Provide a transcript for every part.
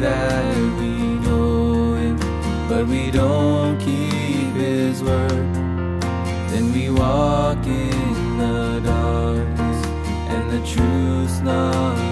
that we know Him, but we don't keep His word, then we walk in the darkness, and the truth's not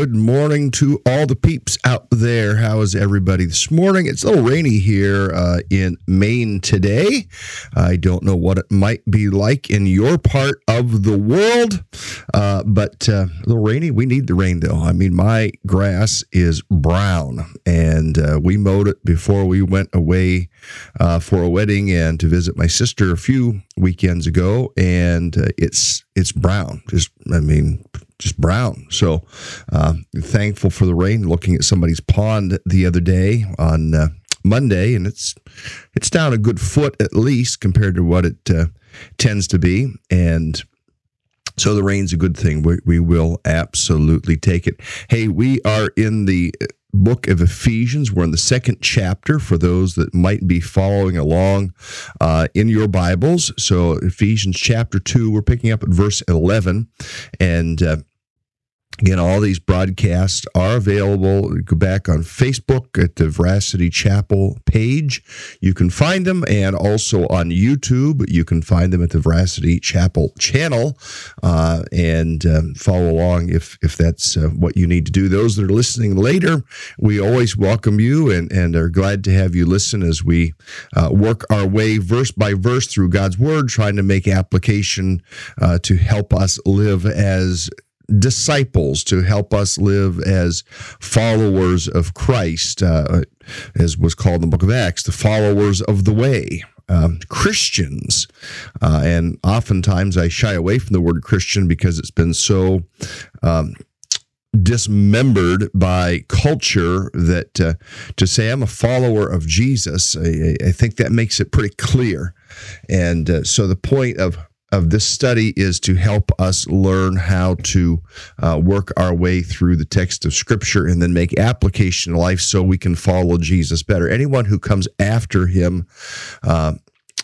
good morning to all the peeps out there. How is everybody this morning? It's a little rainy here uh, in Maine today. I don't know what it might be like in your part of the world, uh, but uh, a little rainy. We need the rain, though. I mean, my grass is brown, and uh, we mowed it before we went away uh, for a wedding and to visit my sister a few weekends ago, and uh, it's it's brown. Just, I mean, just brown. So uh, thankful for the rain. Looking at somebody's pond the other day on uh, Monday, and it's it's down a good foot at least compared to what it uh, tends to be, and. So the rain's a good thing. We, we will absolutely take it. Hey, we are in the book of Ephesians. We're in the second chapter for those that might be following along uh, in your Bibles. So, Ephesians chapter 2, we're picking up at verse 11. And uh, Again, all these broadcasts are available. Go back on Facebook at the Veracity Chapel page. You can find them, and also on YouTube. You can find them at the Veracity Chapel channel, uh, and um, follow along if if that's uh, what you need to do. Those that are listening later, we always welcome you and and are glad to have you listen as we uh, work our way verse by verse through God's Word, trying to make application uh, to help us live as disciples to help us live as followers of Christ, uh, as was called in the book of Acts, the followers of the way. Um, Christians, uh, and oftentimes I shy away from the word Christian because it's been so um, dismembered by culture that uh, to say I'm a follower of Jesus, I, I think that makes it pretty clear. And uh, so the point of of this study is to help us learn how to uh, work our way through the text of Scripture and then make application in life so we can follow Jesus better. Anyone who comes after him uh,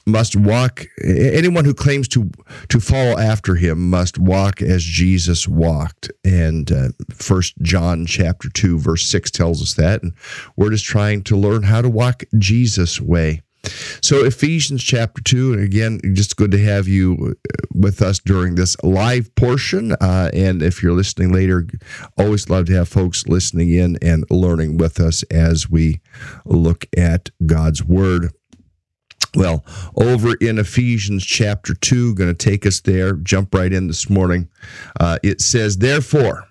must walk anyone who claims to to follow after him must walk as Jesus walked. And uh, first John chapter 2 verse 6 tells us that. And we're just trying to learn how to walk Jesus way so Ephesians chapter 2 and again just good to have you uh, with us during this live portion uh, and if you're listening later always love to have folks listening in and learning with us as we look at God's word well, over in Ephesians chapter 2, going to take us there, jump right in this morning. Uh, it says, Therefore,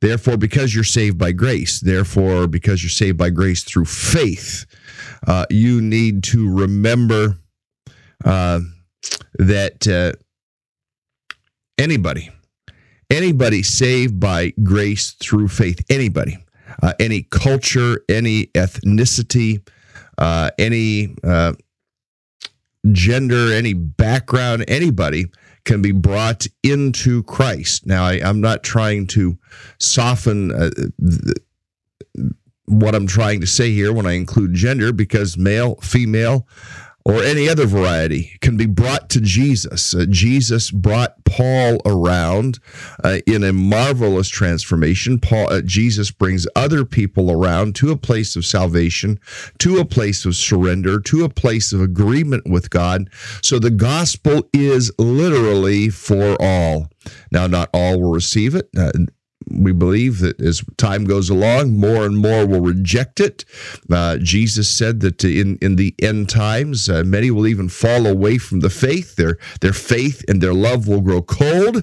therefore, because you're saved by grace, therefore, because you're saved by grace through faith, uh, you need to remember uh, that uh, anybody, anybody saved by grace through faith, anybody, uh, any culture, any ethnicity, uh, any gender, any background, anybody can be brought into Christ. Now, I, am not trying to soften uh, th- what I'm trying to say here when I include gender because male, female, or any other variety can be brought to Jesus. Uh, Jesus brought Paul around uh, in a marvelous transformation. Paul, uh, Jesus brings other people around to a place of salvation, to a place of surrender, to a place of agreement with God. So the gospel is literally for all. Now, not all will receive it. We believe that as time goes along, more and more will reject it. Uh, Jesus said that in, in the end times, uh, many will even fall away from the faith. Their, their faith and their love will grow cold.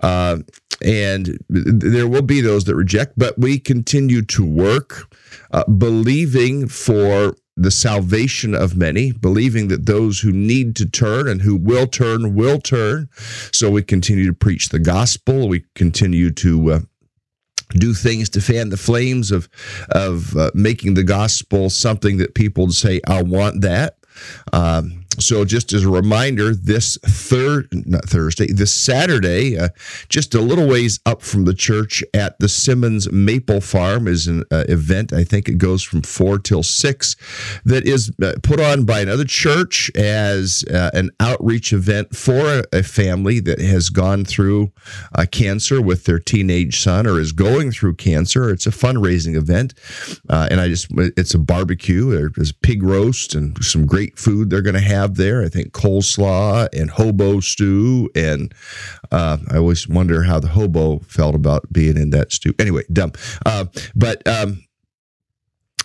Uh, and there will be those that reject, but we continue to work, uh, believing for the salvation of many, believing that those who need to turn and who will turn will turn. So we continue to preach the gospel. We continue to uh, do things to fan the flames of of uh, making the gospel something that people say, "I want that." Um, so just as a reminder, this third, not Thursday, this Saturday, uh, just a little ways up from the church at the Simmons Maple Farm is an uh, event. I think it goes from four till six. That is uh, put on by another church as uh, an outreach event for a, a, family that has gone through uh, cancer with their teenage son or is going through cancer. It's a fundraising event, uh, and I just it's a barbecue. There's pig roast and some great food they're going to have have there. I think coleslaw and hobo stew, and uh, I always wonder how the hobo felt about being in that stew. Anyway, dumb. Uh, but um,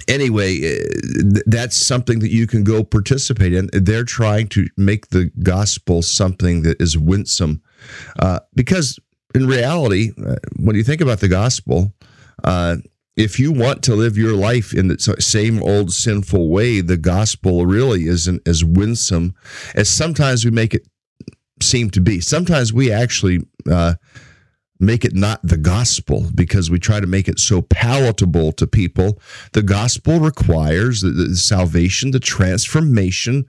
anyway, uh, that's something that you can go participate in. They're trying to make the gospel something that is winsome, uh, because in reality, uh, when you think about the gospel. Uh, if you want to live your life in the same old sinful way, the gospel really isn't as winsome as sometimes we make it seem to be. Sometimes we actually uh, make it not the gospel because we try to make it so palatable to people. The gospel requires the, the salvation, the transformation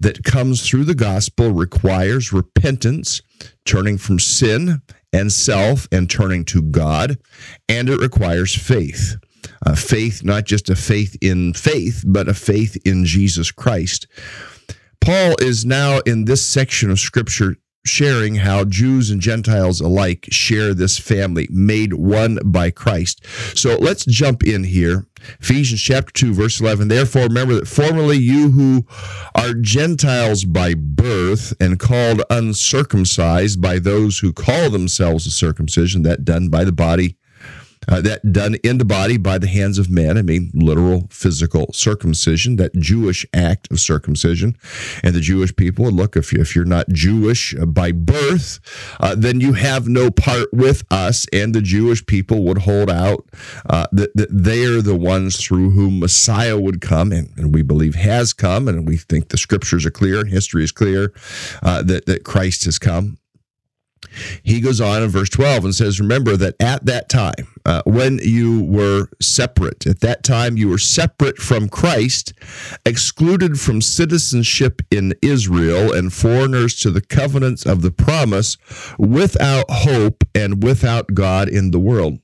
that comes through the gospel requires repentance, turning from sin and self and turning to God, and it requires faith. Uh, faith, not just a faith in faith, but a faith in Jesus Christ. Paul is now in this section of scripture sharing how Jews and Gentiles alike share this family made one by Christ. So let's jump in here. Ephesians chapter 2 verse 11. Therefore remember that formerly you who are Gentiles by birth and called uncircumcised by those who call themselves a circumcision that done by the body uh, that done in the body by the hands of men. I mean, literal physical circumcision, that Jewish act of circumcision. And the Jewish people would look, if, you, if you're not Jewish uh, by birth, uh, then you have no part with us. And the Jewish people would hold out uh, that, that they're the ones through whom Messiah would come, and, and, we believe has come, and we think the scriptures are clear and history is clear uh, that, that Christ has come. He goes on in verse 12 and says, Remember that at that time, uh, when you were separate, at that time you were separate from Christ, excluded from citizenship in Israel, and foreigners to the covenants of the promise, without hope and without God in the world.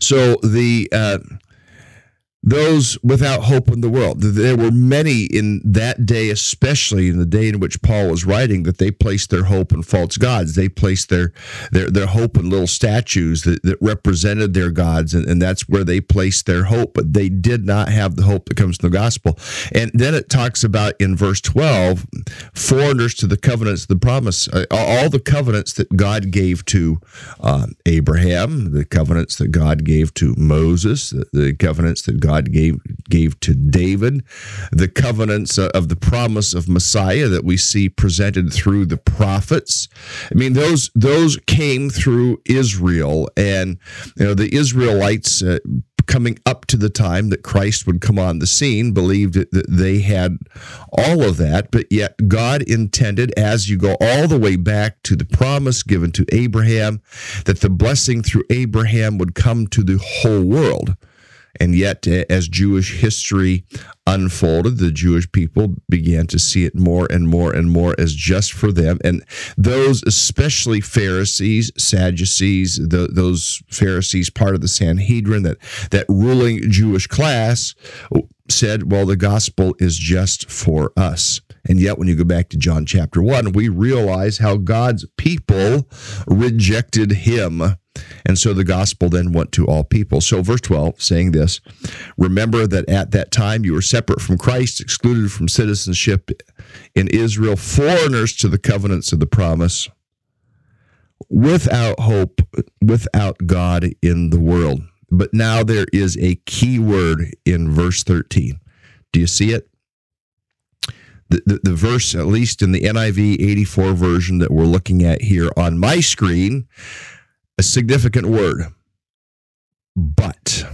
So the. Uh, those without hope in the world. There were many in that day, especially in the day in which Paul was writing, that they placed their hope in false gods. They placed their their, their hope in little statues that, that represented their gods, and, and that's where they placed their hope. But they did not have the hope that comes from the gospel. And then it talks about in verse 12, foreigners to the covenants the promise, uh, all the covenants that God gave to uh, Abraham, the covenants that God gave to Moses, the, the covenants that God God gave gave to David, the covenants of the promise of Messiah that we see presented through the prophets. I mean, those those came through Israel, and you know the Israelites. Uh, coming up to the time that Christ would come on the scene, believed that they had all of that, but yet God intended, as you go all the way back to the promise given to Abraham, that the blessing through Abraham would come to the whole world. And yet, as Jewish history unfolded, the Jewish people began to see it more and more and more as just for them. And those, especially Pharisees, Sadducees, the, those Pharisees, part of the Sanhedrin, that, that ruling Jewish class, said, well, the gospel is just for us. And yet, when you go back to John chapter 1, we realize how God's people rejected him and so the gospel then went to all people. So, verse 12 saying this Remember that at that time you were separate from Christ, excluded from citizenship in Israel, foreigners to the covenants of the promise, without hope, without God in the world. But now there is a key word in verse 13. Do you see it? The, the, the, verse, at least in the NIV 84 version that we're looking at here on my screen, a significant word. But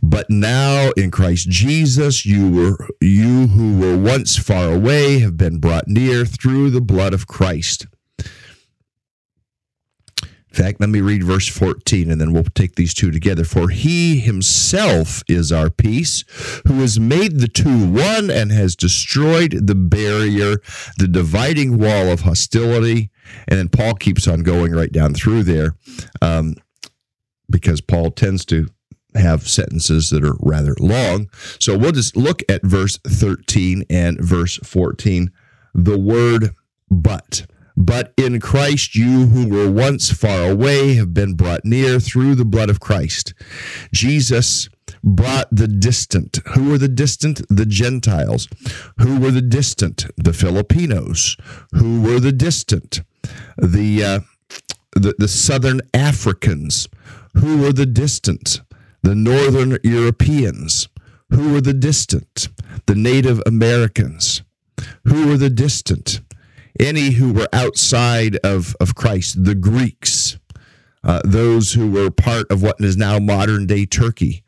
but now in Christ Jesus you were you who were once far away have been brought near through the blood of Christ. In fact, let me read verse 14 and then we'll take these two together. For he himself is our peace, who has made the two one and has destroyed the barrier, the dividing wall of hostility. And then Paul keeps on going right down through there um, because Paul tends to have sentences that are rather long. So we'll just look at verse 13 and verse 14. The word but. But in Christ, you who were once far away have been brought near through the blood of Christ. Jesus brought the distant. Who were the distant? The Gentiles. Who were the distant? The Filipinos. Who were the distant? The, uh, the, the Southern Africans. Who were the distant? The Northern Europeans. Who were the distant? The Native Americans. Who were the distant? any who were outside of, of Christ, the Greeks, uh, those who were part of what is now modern day Turkey,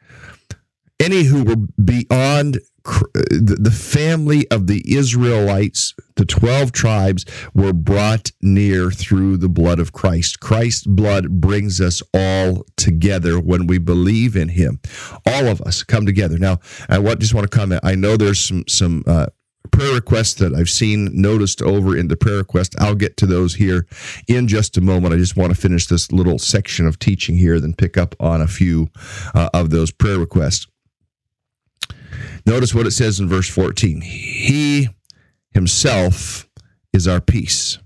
any who were beyond the family of the Israelites, the 12 tribes, were brought near through the blood of Christ. Christ's blood brings us all together when we believe in Him. All of us come together. Now, I just want to comment. I know there's some some uh, prayer requests that I've seen noticed over in the prayer request. I'll get to those here in just a moment. I just want to finish this little section of teaching here, then pick up on a few uh, of those prayer requests. Notice what it says in verse 14 He himself is our peace.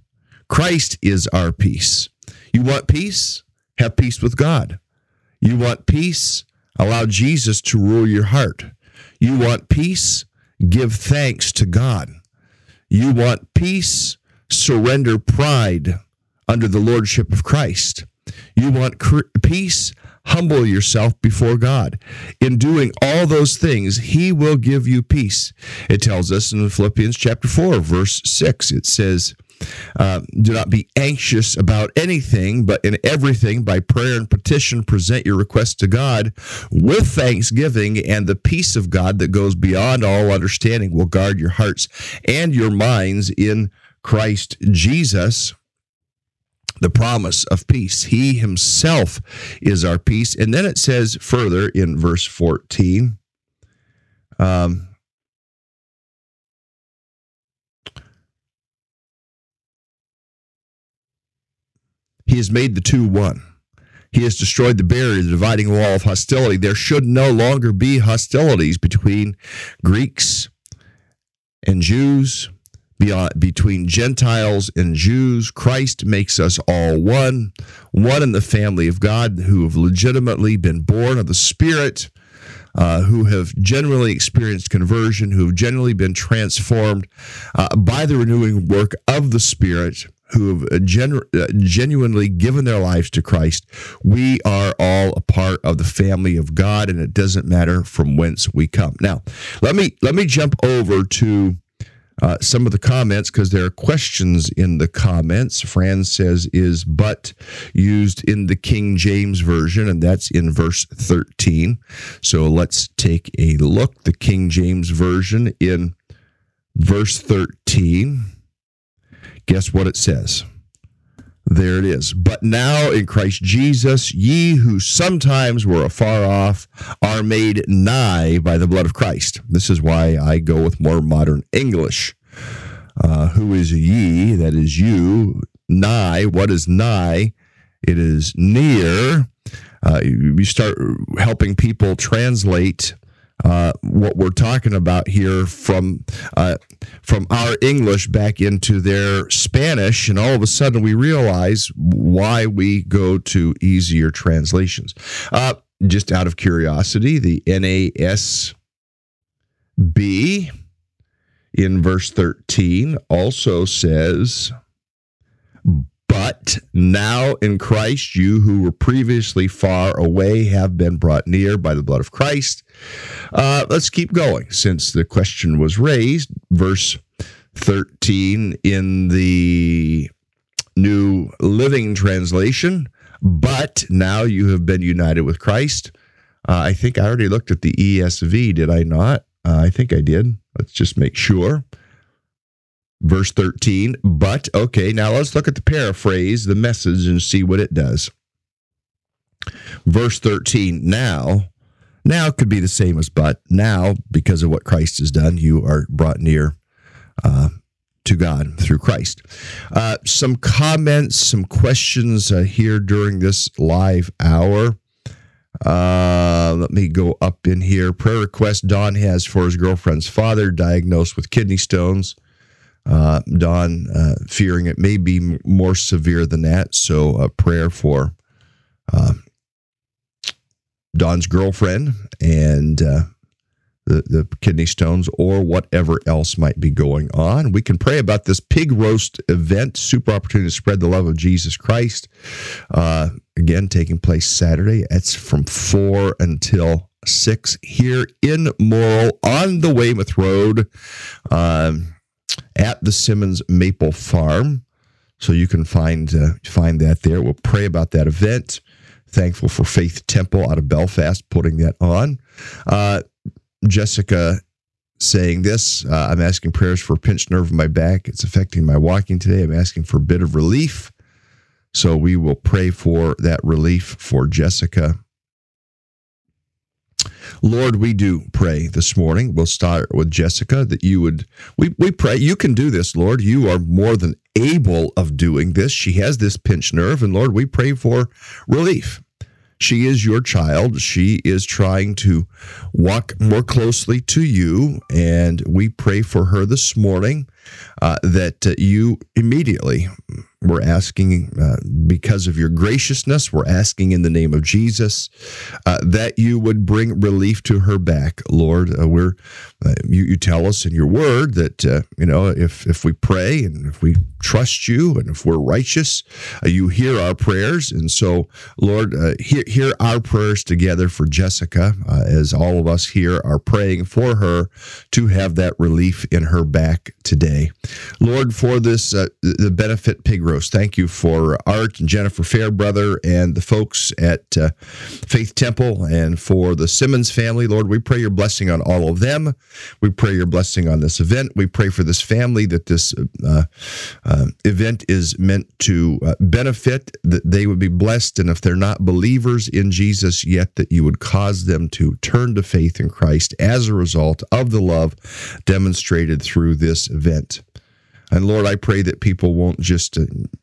Christ is our peace. You want peace? Have peace with God. You want peace? Allow Jesus to rule your heart. You want peace? give thanks to God. You want peace, surrender pride under the lordship of Christ. You want peace, humble yourself before God. In doing all those things, He will give you peace. It tells us in Philippians chapter 4, verse 6, it says, uh, do not be anxious about anything, but in everything, by prayer and petition, present your requests to God with thanksgiving, and the peace of God that goes beyond all understanding will guard your hearts and your minds in Christ Jesus. The promise of peace. He himself is our peace. And then it says further in verse 14, um, He has made the two one. He has destroyed the barrier, the dividing wall of hostility. There should no longer be hostilities between Greeks and Jews, between Gentiles and Jews. Christ makes us all one, one in the family of God who have legitimately been born of the Spirit. Uh, who have genuinely experienced conversion, who have genuinely been transformed uh, by the renewing work of the Spirit, who have uh, genu- uh, genuinely given their lives to Christ, we are all a part of the family of God, and it doesn't matter from whence we come. Now, let me let me jump over to uh, some of the comments because there are questions in the comments. Fran says, Is but used in the King James Version? And that's in verse 13. So let's take a look. The King James Version in verse 13. Guess what it says? There it is. But now in Christ Jesus, ye who sometimes were afar off are made nigh by the blood of Christ. This is why I go with more modern English. Uh, who is ye? That is you. Nigh. What is nigh? It is near. Uh, you start helping people translate uh, what we're talking about here from uh, from our English back into their Spanish, and all of a sudden we realize why we go to easier translations. Uh, just out of curiosity, the NASB in verse 13 also says but now in Christ, you who were previously far away have been brought near by the blood of Christ. Uh, let's keep going since the question was raised. Verse 13 in the New Living Translation. But now you have been united with Christ. Uh, I think I already looked at the ESV, did I not? Uh, I think I did. Let's just make sure verse 13. But, okay, now let's look at the paraphrase, the message, and see what it does. Verse 13. Now, now could be the same as but. Now, because of what Christ has done, you are brought near uh, to God through Christ. Uh, some comments, some questions uh, here during this live hour. Uh, let me go up in here. Prayer request Don has for his girlfriend's father diagnosed with kidney stones uh, Don uh, fearing it may be more severe than that. So a prayer for uh, Don's girlfriend and uh, the, the kidney stones or whatever else might be going on. We can pray about this pig roast event, super opportunity to spread the love of Jesus Christ. Uh, again, taking place Saturday. It's from 4 until 6 here in Morrill on the Weymouth Road. Um, at the Simmons Maple Farm. So you can find uh, find that there. We'll pray about that event. Thankful for Faith Temple out of Belfast putting that on. Uh, Jessica saying this uh, I'm asking prayers for a pinched nerve in my back. It's affecting my walking today. I'm asking for a bit of relief. So we will pray for that relief for Jessica Lord, we do pray this morning. We'll start with Jessica that you would, we, we pray, you can do this, Lord. You are more than able of doing this. She has this pinched nerve, and Lord, we pray for relief. She is your child. She is trying to walk more closely to you, and we pray for her this morning uh, that uh, you immediately we're asking uh, because of your graciousness, we're asking in the name of Jesus uh, that you would bring relief to her back, Lord. Uh, we're uh, you, you, tell us in your word that uh, you know if if we pray and if we trust you and if we're righteous, uh, you hear our prayers. And so, Lord, hear hear our prayers together for Jessica, as all of us here are praying for her to have that relief in her back today. Lord, for this, the benefit pig thank you for Art and Jennifer Fairbrother and the folks at uh, Faith Temple and for the Simmons family. Lord, we pray your blessing on all of them. We pray your blessing on this event. We pray for this family that this uh, uh event is meant to uh, benefit, that they would be blessed. And if they're not believers in Jesus yet, that you would cause them to turn to faith in Christ as a result of the love demonstrated through this event. And Lord, I pray that people won't just uh,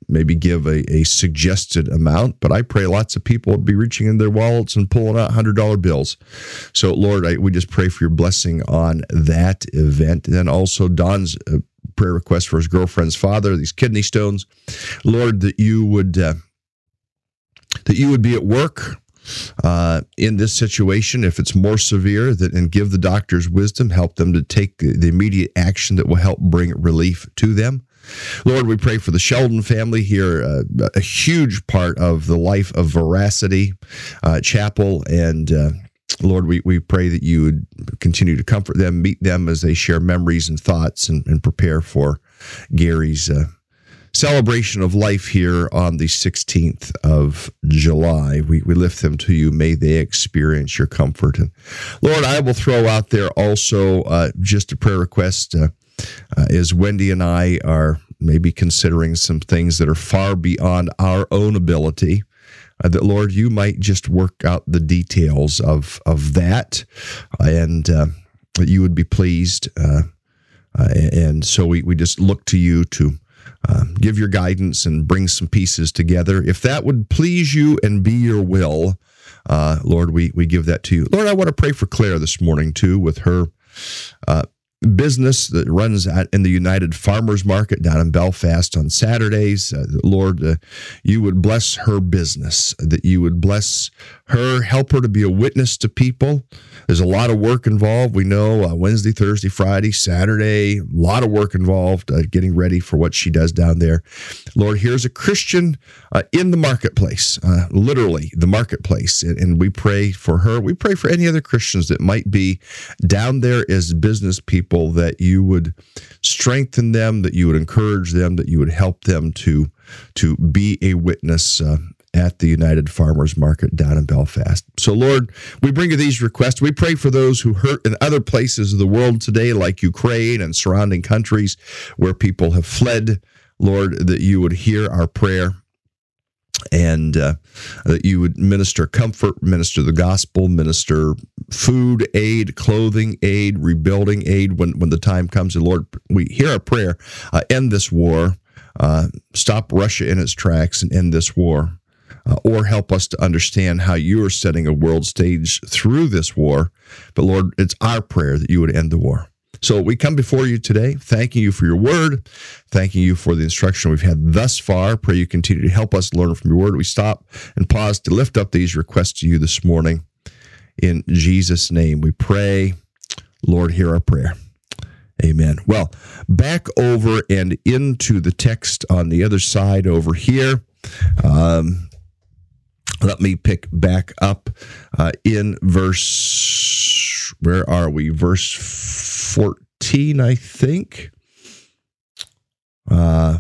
maybe give a, a, suggested amount, but I pray lots of people will be reaching in their wallets and pulling out $100 bills. So, Lord, I, we just pray for your blessing on that event. And then also Don's uh, prayer request for his girlfriend's father, these kidney stones. Lord, that you would. Uh, that you would be at work uh, in this situation, if it's more severe, that and give the doctors wisdom, help them to take the immediate action that will help bring relief to them. Lord, we pray for the Sheldon family here, uh, a huge part of the life of Veracity uh, Chapel. And uh, Lord, we, we pray that you would continue to comfort them, meet them as they share memories and thoughts and, and prepare for Gary's uh, celebration of life here on the 16th of July. We, we lift them to you. May they experience your comfort. And Lord, I will throw out there also uh, just a prayer request uh, uh, as Wendy and I are maybe considering some things that are far beyond our own ability. Uh, that Lord, you might just work out the details of of that, and uh, that you would be pleased. Uh, and so we, we just look to you to um, give your guidance and bring some pieces together. If that would please you and be your will, uh, Lord, we, we give that to you. Lord, I want to pray for Claire this morning too with her uh, business that runs in the United Farmers Market down in Belfast on Saturdays. Uh, Lord, uh, you would bless her business, that you would bless her, help her to be a witness to people. There's a lot of work involved. We know uh, Wednesday, Thursday, Friday, Saturday, a lot of work involved uh, getting ready for what she does down there. Lord, here's a Christian uh, in the marketplace, uh, literally the marketplace. And, and we pray for her. We pray for any other Christians that might be down there as business people that you would strengthen them, that you would encourage them, that you would help them to to be a witness uh, at the United Farmers Market down in Belfast. So, Lord, we bring you these requests. We pray for those who hurt in other places of the world today, like Ukraine and surrounding countries where people have fled. Lord, that you would hear our prayer and uh, that you would minister comfort, minister the gospel, minister food aid, clothing aid, rebuilding aid when, when the time comes. And Lord, we hear our prayer, uh, end this war, uh, stop Russia in its tracks, and end this war uh, or help us to understand how you are setting a world stage through this war. But Lord, it's our prayer that you would end the war. So we come before you today, thanking you for your word, thanking you for the instruction we've had thus far. Pray you continue to help us learn from your word. We stop and pause to lift up these requests to you this morning. In Jesus' name, we pray. Lord, hear our prayer. Amen. Well, back over and into the text on the other side over here. Um, let me pick back up uh, in verse, where are we? Verse 14, I think. Uh,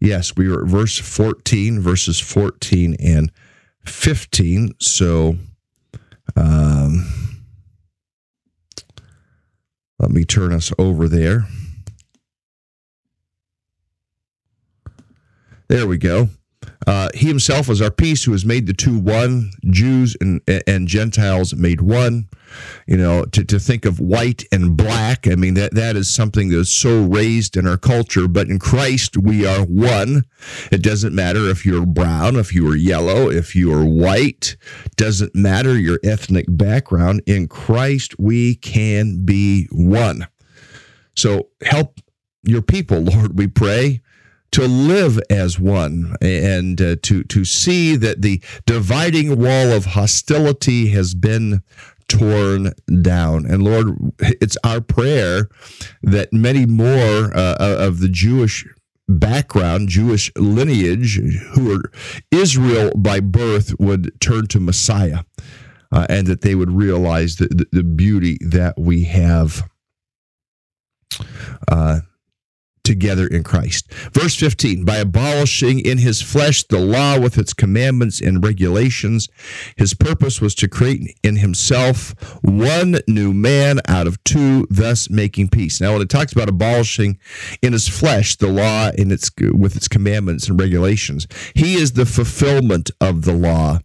yes, we were at verse 14, verses 14 and 15. So, um, let me turn us over there. There we go. Uh, he himself was our peace, who has made the two one, Jews and and Gentiles made one. You know, to, to think of white and black, I mean that that is something that's so raised in our culture. But in Christ, we are one. It doesn't matter if you're brown, if you are yellow, if you are white. Doesn't matter your ethnic background. In Christ, we can be one. So help your people, Lord. We pray to live as one and uh, to to see that the dividing wall of hostility has been torn down. And lord it's our prayer that many more uh, of the jewish background jewish lineage who are israel by birth would turn to messiah uh, and that they would realize the, the, the beauty that we have. Uh, together in Christ. Verse 15, by abolishing in his flesh the law with its commandments and regulations, his purpose was to create in himself one new man out of two, thus making peace. Now, when it talks about abolishing in his flesh the law in its with its commandments and regulations, he is the fulfillment of the law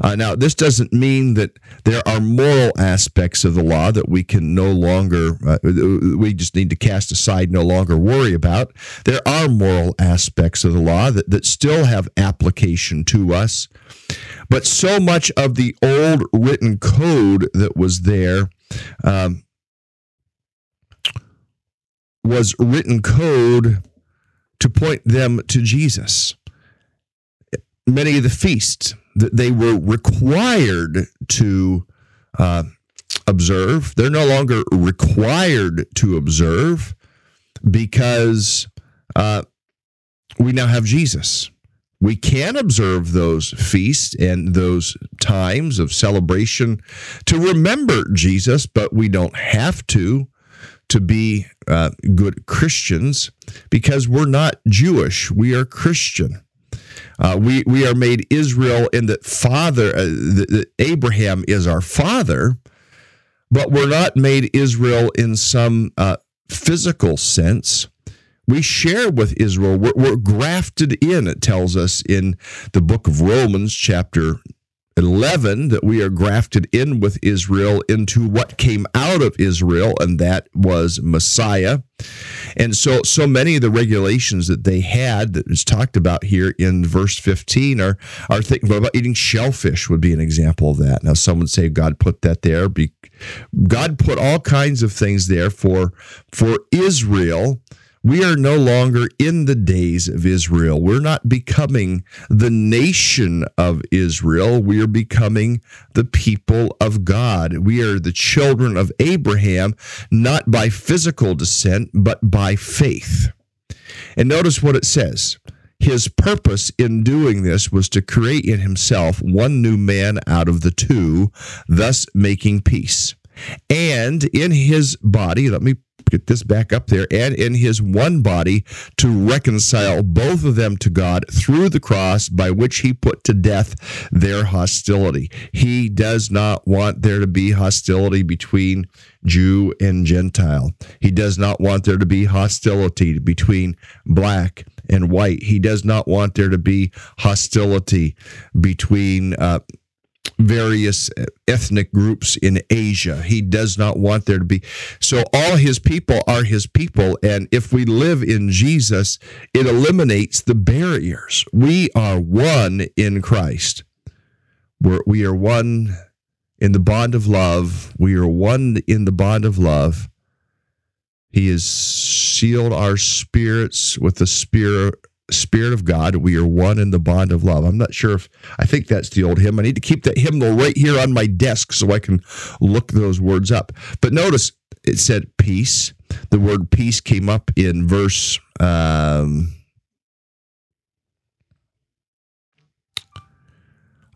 uh, now, this doesn't mean that there are moral aspects of the law that we can no longer, uh, we just need to cast aside, no longer worry about. There are moral aspects of the law that, that still have application to us. But so much of the old written code that was there um, was written code to point them to Jesus. Many of the feasts, they were required to uh, observe. They're no longer required to observe because uh, we now have Jesus. We can observe those feasts and those times of celebration to remember Jesus, but we don't have to to be uh, good Christians because we're not Jewish. We are Christian. Uh, we we are made Israel in that father uh, that Abraham is our father, but we're not made Israel in some uh, physical sense. We share with Israel. We're, we're grafted in. It tells us in the book of Romans, chapter 11 that we are grafted in with Israel into what came out of Israel, and that was Messiah. And so, so many of the regulations that they had that is talked about here in verse 15 are, are thinking about eating shellfish would be an example of that. Now, some would say God put that there. God put all kinds of things there for, for Israel we are no longer in the days of Israel. We're not becoming the nation of Israel. We are becoming the people of God. We are the children of Abraham, not by physical descent, but by faith. And notice what it says. His purpose in doing this was to create in himself one new man out of the two, thus making peace. And in his body, let me get this back up there, and in his one body to reconcile both of them to God through the cross by which he put to death their hostility. He does not want there to be hostility between Jew and Gentile. He does not want there to be hostility between black and white. He does not want there to be hostility between uh, various ethnic groups in Asia. He does not want there to be. So all his people are his people. And if we live in Jesus, it eliminates the barriers. We are one in Christ. We're, we are one in the bond of love. We are one in the bond of love. He has sealed our spirits with the spirit Spirit of God, we are one in the bond of love. I'm not sure if I think that's the old hymn. I need to keep that hymnal right here on my desk so I can look those words up. But notice it said peace. The word peace came up in verse. Um,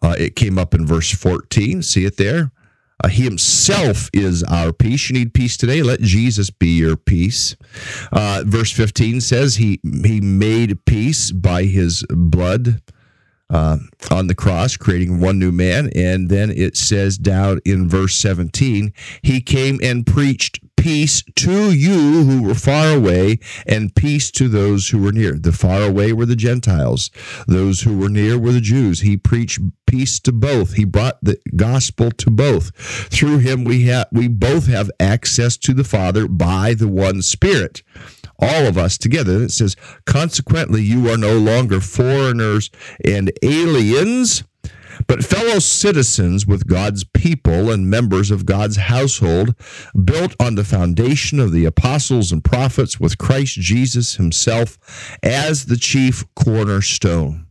uh, it came up in verse 14. See it there? Uh, he himself is our peace. You need peace today. Let Jesus be your peace. Uh, verse 15 says he he made peace by his blood uh, on the cross, creating one new man. And then it says down in verse 17, he came and preached peace to you who were far away and peace to those who were near. The far away were the Gentiles, those who were near were the Jews. He preached peace to both. He brought the gospel to both. Through him we have we both have access to the Father by the one Spirit all of us together. It says, consequently, you are no longer foreigners and aliens, but fellow citizens with God's people and members of God's household, built on the foundation of the apostles and prophets with Christ Jesus himself as the chief cornerstone.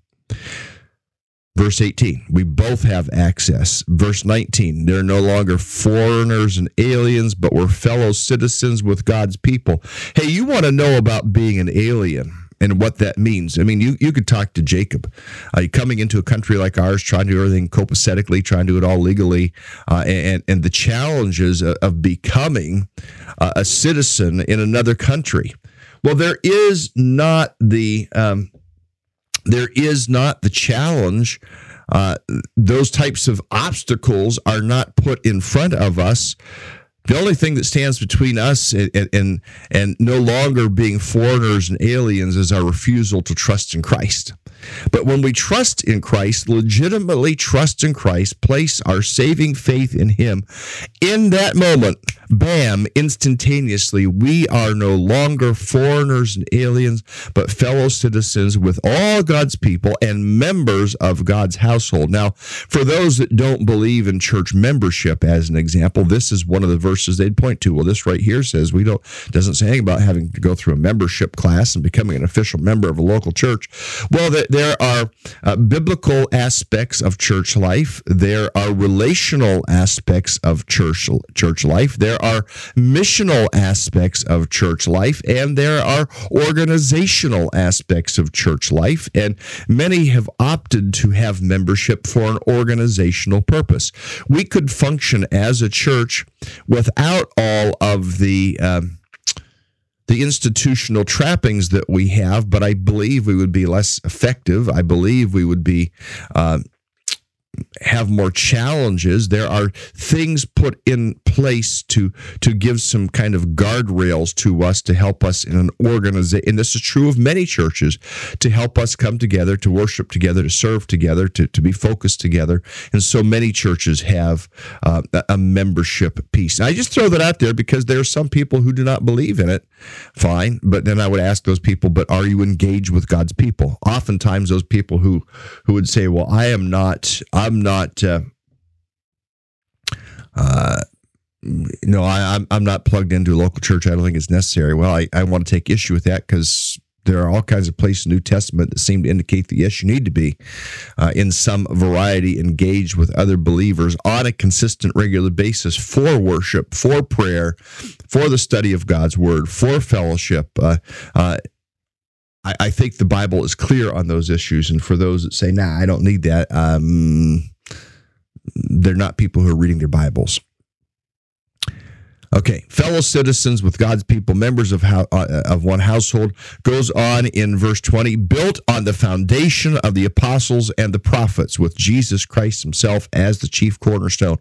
Verse 18, we both have access. Verse 19, they're no longer foreigners and aliens, but we're fellow citizens with God's people. Hey, you want to know about being an alien and what that means. I mean, you, you could talk to Jacob. Uh, coming into a country like ours, trying to do everything copacetically, trying to do it all legally, uh, and, and the challenges of, becoming a citizen in another country. Well, there is not the um, there is not the challenge. Uh, those types of obstacles are not put in front of us. The only thing that stands between us and, and and no longer being foreigners and aliens is our refusal to trust in Christ. But when we trust in Christ, legitimately trust in Christ, place our saving faith in Him, in that moment, bam, instantaneously, we are no longer foreigners and aliens, but fellow citizens with all God's people and members of God's household. Now, for those that don't believe in church membership, as an example, this is one of the verses they'd point to. Well, this right here says we don't doesn't say anything about having to go through a membership class and becoming an official member of a local church. Well, there are uh, biblical aspects of church life. There are relational aspects of church church life. There are missional aspects of church life, and there are organizational aspects of church life. And many have opted to have membership for an organizational purpose. We could function as a church without all of the um, the institutional trappings that we have, but I believe we would be less effective. I believe we would be uh, have more challenges. There are things put in place to to give some kind of guardrails to us to help us in an organization. And this is true of many churches to help us come together, to worship together, to serve together, to, to be focused together. And so many churches have uh, a membership piece. And I just throw that out there because there are some people who do not believe in it. Fine, but then I would ask those people, but are you engaged with God's people? Oftentimes, those people who who would say, "Well, I am not." I I'm not. Uh, uh, no, I, I'm I'm not plugged into a local church. I don't think it's necessary. Well, I, I want to take issue with that because there are all kinds of places in the New Testament that seem to indicate that yes, you need to be uh, in some variety engaged with other believers on a consistent, regular basis for worship, for prayer, for the study of God's Word, for fellowship. Uh, uh, I, I, think the Bible is clear on those issues. And for those that say, nah, I don't need that, um, they're not people who are reading their Bibles. Okay, fellow citizens with God's people, members of how, uh, of one household, goes on in verse 20, built on the foundation of the apostles and the prophets, with Jesus Christ himself as the chief cornerstone.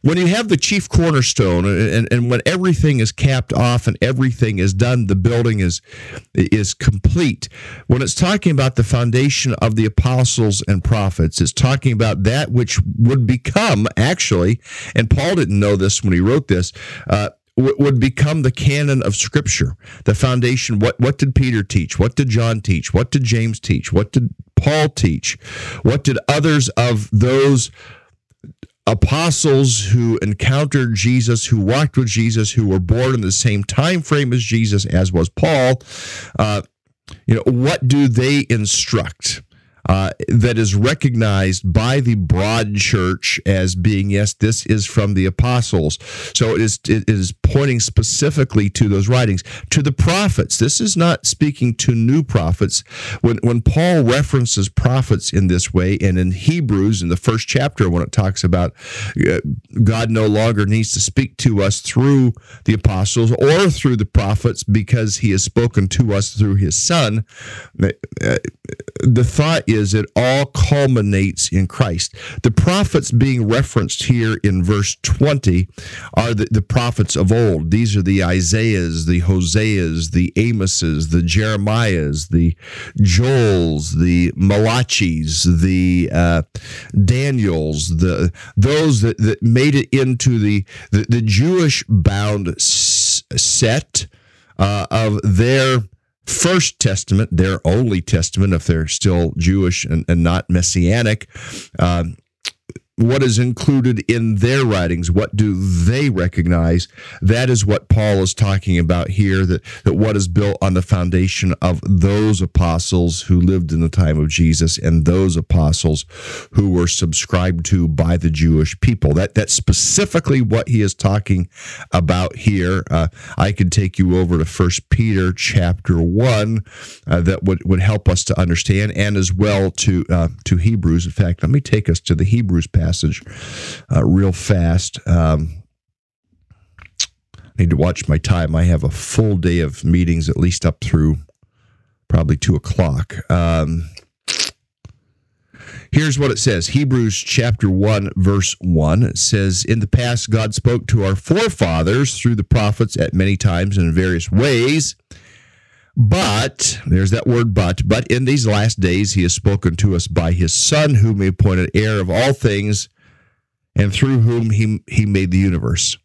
When you have the chief cornerstone and, and when everything is capped off and everything is done, the building is, is complete. When it's talking about the foundation of the apostles and prophets, it's talking about that which would become actually, and Paul didn't know this when he wrote this, uh, would become the canon of scripture the foundation. What what did peter teach? What did john teach? What did james teach? What did paul teach? What did others of those apostles who encountered jesus who walked with jesus who were born in the same time frame as jesus as was paul uh, you know what do they instruct uh, that is recognized by the broad church as being yes this is from the apostles. So it is it is pointing specifically to those writings. To the prophets. This is not speaking to new prophets. When when paul references prophets in this way and in hebrews in the first chapter when it talks about uh, god no longer needs to speak to us through the apostles or through the prophets because he has spoken to us through his son uh, the thought is it all culminates in Christ. The prophets being referenced here in verse 20 are the, the prophets of old. These are the Isaiahs, the Hoseas, the Amoses, the Jeremiahs, the Joels, the Malachis, the uh, Daniels, the those that, that made it into the, the, the Jewish bound set uh, of their First Testament, their only testament, if they're still Jewish and, and not messianic, um, what is included in their writings what do they recognize? That is what paul is talking about here that, that what is built on the foundation of those apostles who lived in the time of jesus and those apostles who were subscribed to by the jewish people. That that's specifically what he is talking about here. Uh, i could take you over to first peter chapter 1 uh, that would, would help us to understand and as well to uh, to hebrews. In fact let me take us to the hebrews passage passage uh, real fast. Um, I need to watch my time. I have a full day of meetings, at least up through probably two o'clock. Um, here's what it says Hebrews chapter 1, verse 1. It says, In the past, God spoke to our forefathers through the prophets at many times and in various ways. But, there's that word but, but in these last days he has spoken to us by his Son, whom he appointed heir of all things, and through whom he, he made the universe.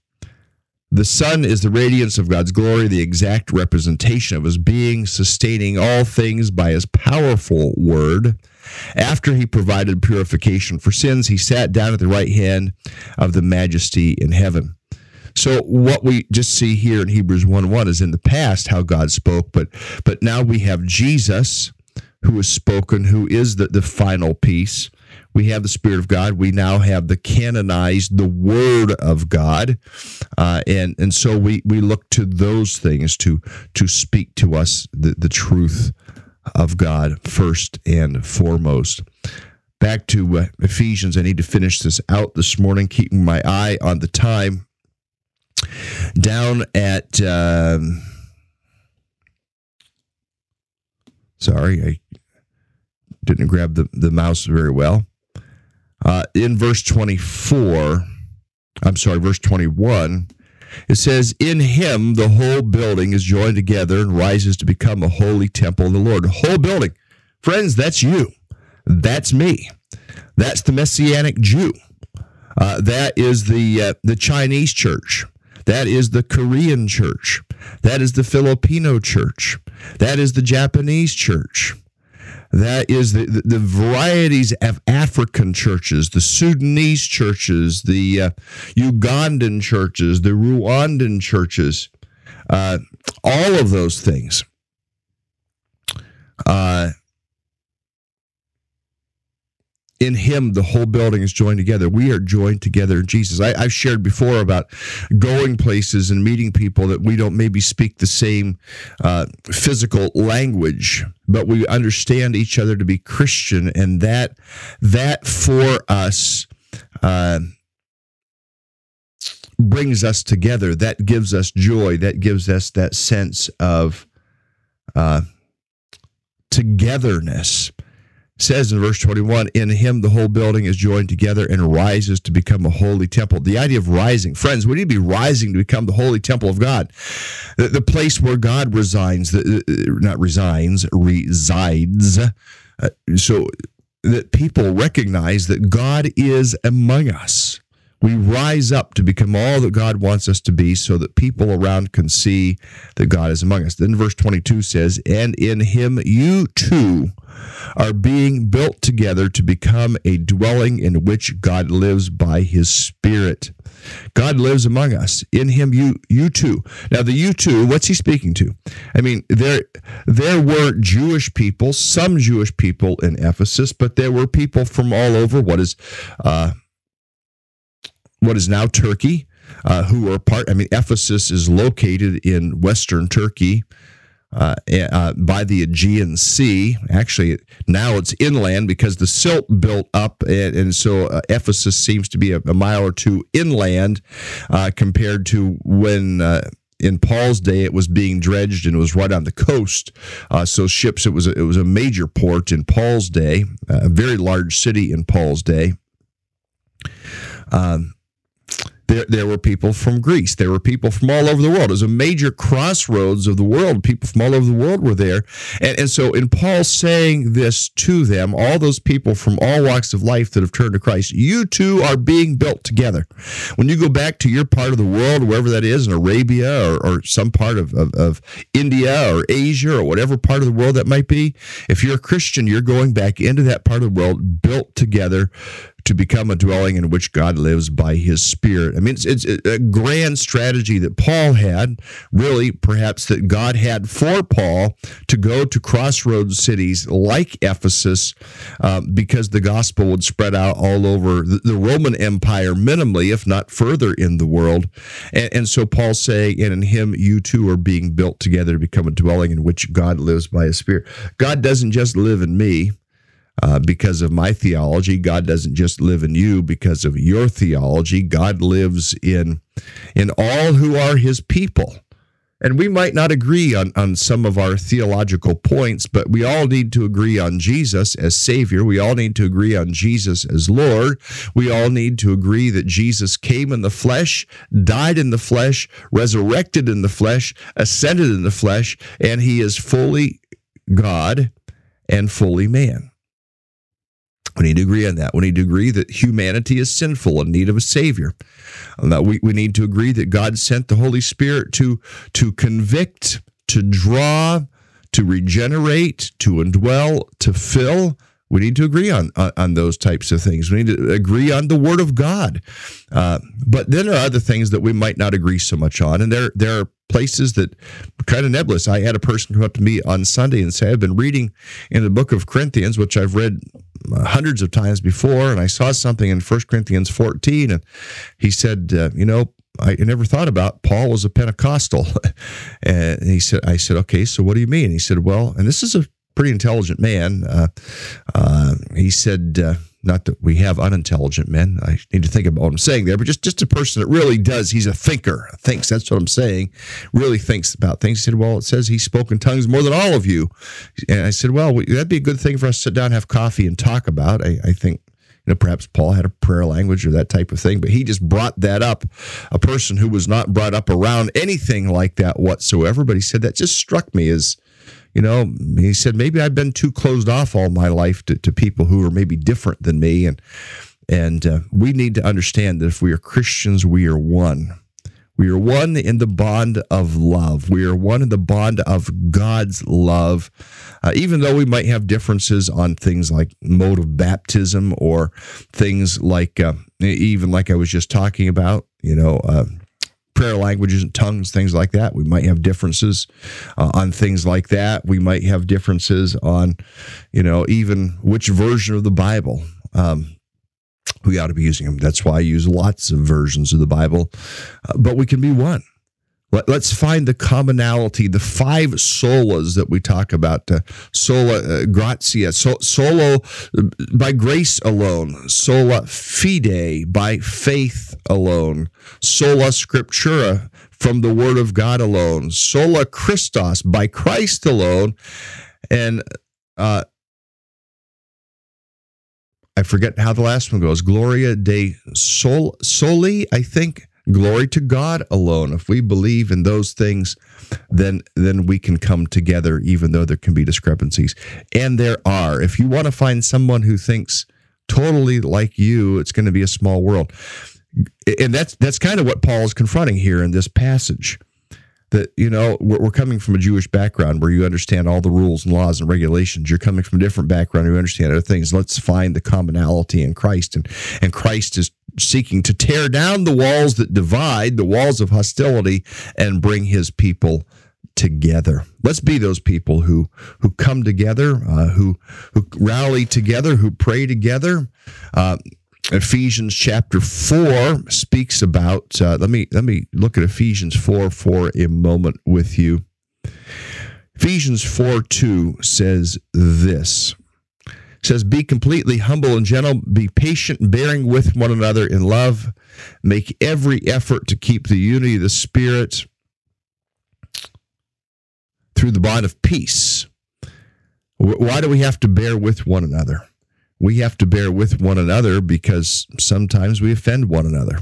The Son is the radiance of God's glory, the exact representation of his being, sustaining all things by his powerful word. After he provided purification for sins, he sat down at the right hand of the majesty in heaven. So what we just see here in Hebrews 1 1 is in the past how God spoke, but but now we have Jesus who has spoken, who is the, the final piece. We have the Spirit of God. We now have the canonized, the Word of God, uh, and and so we we look to those things to to speak to us the, the truth of God first and foremost. Back to uh, Ephesians. I need to finish this out this morning, keeping my eye on the time. Down at. Um, sorry, I didn't grab the, the mouse very well. Uh, in verse 24, I'm sorry, verse 21, it says, In him the whole building is joined together and rises to become a holy temple of the Lord. Whole building. Friends, that's you. That's me. That's the Messianic Jew. Uh, that is the uh, the Chinese church. That is the Korean church. That is the Filipino church. That is the Japanese church. That is the, the, the varieties of African churches, the Sudanese churches, the uh, Ugandan churches, the Rwandan churches, uh, all of those things. Uh, in him the whole building is joined together. We are joined together in jesus. I, have shared before about going places and meeting people that we don't maybe speak the same uh, physical language but we understand each other to be christian and that that for us uh, brings us together. That gives us joy. That gives us that sense of uh, togetherness says in verse 21 in him the whole building is joined together and rises to become a holy temple. The idea of rising friends we need to be rising to become the holy temple of god. The, the place where god resigns the, not resigns resides. Uh, so that people recognize that god is among us we rise up to become all that God wants us to be so that people around can see that God is among us. Then verse 22 says, And in him you too are being built together to become a dwelling in which God lives by his Spirit. God lives among us. In him you you too. Now the you too, what's he speaking to? I mean, there there were Jewish people, some Jewish people in Ephesus, but there were people from all over what is uh, what is now Turkey, uh, who are part. I mean, Ephesus is located in western Turkey uh, uh, by the Aegean Sea. Actually, now it's inland because the silt built up, and, and so uh, Ephesus seems to be a, a mile or two inland uh, compared to when uh, in Paul's day, it was being dredged and it was right on the coast. Uh, so ships, it was a, it was a major port in Paul's day, a very large city in Paul's day. Um, there, there were people from Greece. There were people from all over the world. It was a major crossroads of the world. People from all over the world were there. And, and so, in Paul saying this to them, all those people from all walks of life that have turned to Christ, you too are being built together. When you go back to your part of the world, wherever that is, in Arabia or, or some part of, of, of India or Asia or whatever part of the world that might be, if you're a Christian, you're going back into that part of the world built together to become a dwelling in which God lives by his Spirit. I mean, it's, it's a grand strategy that Paul had, really, perhaps that God had for Paul to go to crossroads cities like Ephesus um, because the gospel would spread out all over the, the, Roman Empire, minimally, if not further in the world. And, and so Paul's saying, and in him you too are being built together to become a dwelling in which God lives by his Spirit. God doesn't just live in me. Uh, because of my theology. God doesn't just live in you because of your theology. God lives in in all who are His people. And we might not agree on, on some of our theological points, but we all need to agree on Jesus as Savior. We all need to agree on Jesus as Lord. We all need to agree that Jesus came in the flesh, died in the flesh, resurrected in the flesh, ascended in the flesh, and He is fully God and fully man. We need to agree on that. We need to agree that humanity is sinful in need of a Savior. That we, we need to agree that God sent the Holy Spirit to, to convict, to draw, to regenerate, to indwell, to fill. We need to agree on, on, those types of things. We need to agree on the Word of God. Uh, but then there are other things that we might not agree so much on, and there there are places that kind of nebulous. I had a person come up to me on Sunday and say, "I've been reading in the Book of Corinthians, which I've read hundreds of times before, and I saw something in 1 Corinthians 14, and he said, uh, you know, I never thought about Paul was a Pentecostal. and he said, I said, okay, so what do you mean? He said, well, and this is a pretty intelligent man. Uh, uh, he said, uh, not that we have unintelligent men. I need to think about what I'm saying there, but just just a person that really does. He's a thinker. Thinks that's what I'm saying. Really thinks about things. He said, "Well, it says he spoke in tongues more than all of you." And I said, "Well, that'd be a good thing for us to sit down, have coffee, and talk about." I, I think you know, perhaps Paul had a prayer language or that type of thing, but he just brought that up. A person who was not brought up around anything like that whatsoever. But he said that just struck me as you know, he said, maybe I've been too closed off all my life to, to people who are maybe different than me. And, and uh, we need to understand that if we are Christians, we are one. We are one in the bond of love. We are one in the bond of God's love. Uh, even though we might have differences on things like mode of baptism or things like, uh, even like I was just talking about, you know, uh, prayer languages and tongues, things like that. We might have differences uh, on things like that. We might have differences on, you know, even which version of the Bible. Um, we ought to be using them. That's why I use lots of versions of the Bible, uh, but we can be one. Let, us find the commonality, the five solas that we talk about. Uh, sola uh, gratia, so, solo uh, by grace alone, sola fide by faith alone, sola scriptura from the word of God alone, sola Christos by Christ alone, and uh, I forget how the last one goes. Gloria de sol, soli, I think Glory to God alone. If we believe in those things, then then we can come together, even though there can be discrepancies. And there are. If you want to find someone who thinks totally like you, it's going to be a small world. And that's that's kind of what Paul is confronting here in this passage that you know we're, coming from a Jewish background where you understand all the rules and laws and regulations. You're coming from a different background, you understand other things. Let's find the commonality in Christ, and and Christ is seeking to tear down the walls that divide, the walls of hostility, and bring His people together. Let's be those people who who come together, uh, who who rally together, who pray together. Uh, Ephesians chapter 4 speaks about uh, let me let me look at Ephesians 4 for a moment with you. Ephesians 4 2 says this. Says be completely humble and gentle. Be patient bearing with one another in love. Make every effort to keep the unity of the spirit through the bond of peace. Why do we have to bear with one another we have to bear with one another because sometimes we offend one another.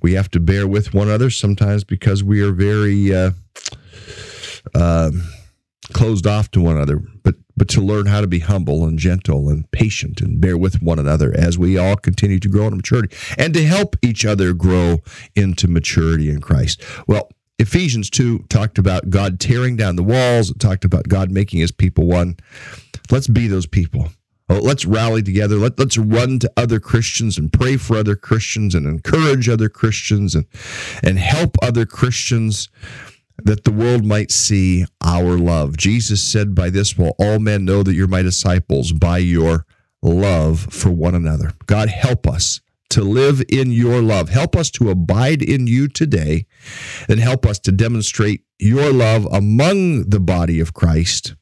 We have to bear with one another sometimes because we are very uh, uh, closed off to one another. But but to learn how to be humble and gentle and patient and bear with one another as we all continue to grow in maturity and to help each other grow into maturity in Christ. Well, Ephesians 2 talked about God tearing down the walls, it talked about God making his people one. Let's be those people let's rally together. Let, let's run to other Christians and pray for other Christians and encourage other Christians and, and help other Christians that the world might see our love. Jesus said, By this will all men know that you're my disciples, by your love for one another. God, help us to live in your love. Help us to abide in you today and help us to demonstrate your love among the body of Christ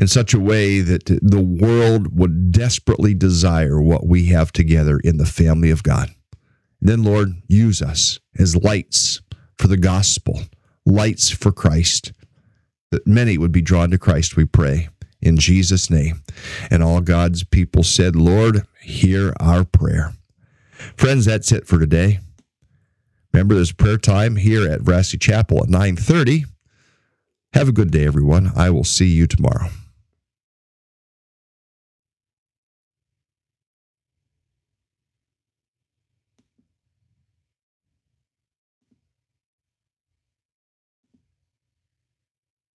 in such a way that the world would desperately desire what we have together in the family of God. Then, Lord, use us as lights for the gospel, lights for Christ, that many would be drawn to Christ, we pray, in Jesus' name. And all God's people said, Lord, hear our prayer. Friends, that's it for today. Remember, there's prayer time here at Vrassy Chapel at 930. Have a good day, everyone. I will see you tomorrow.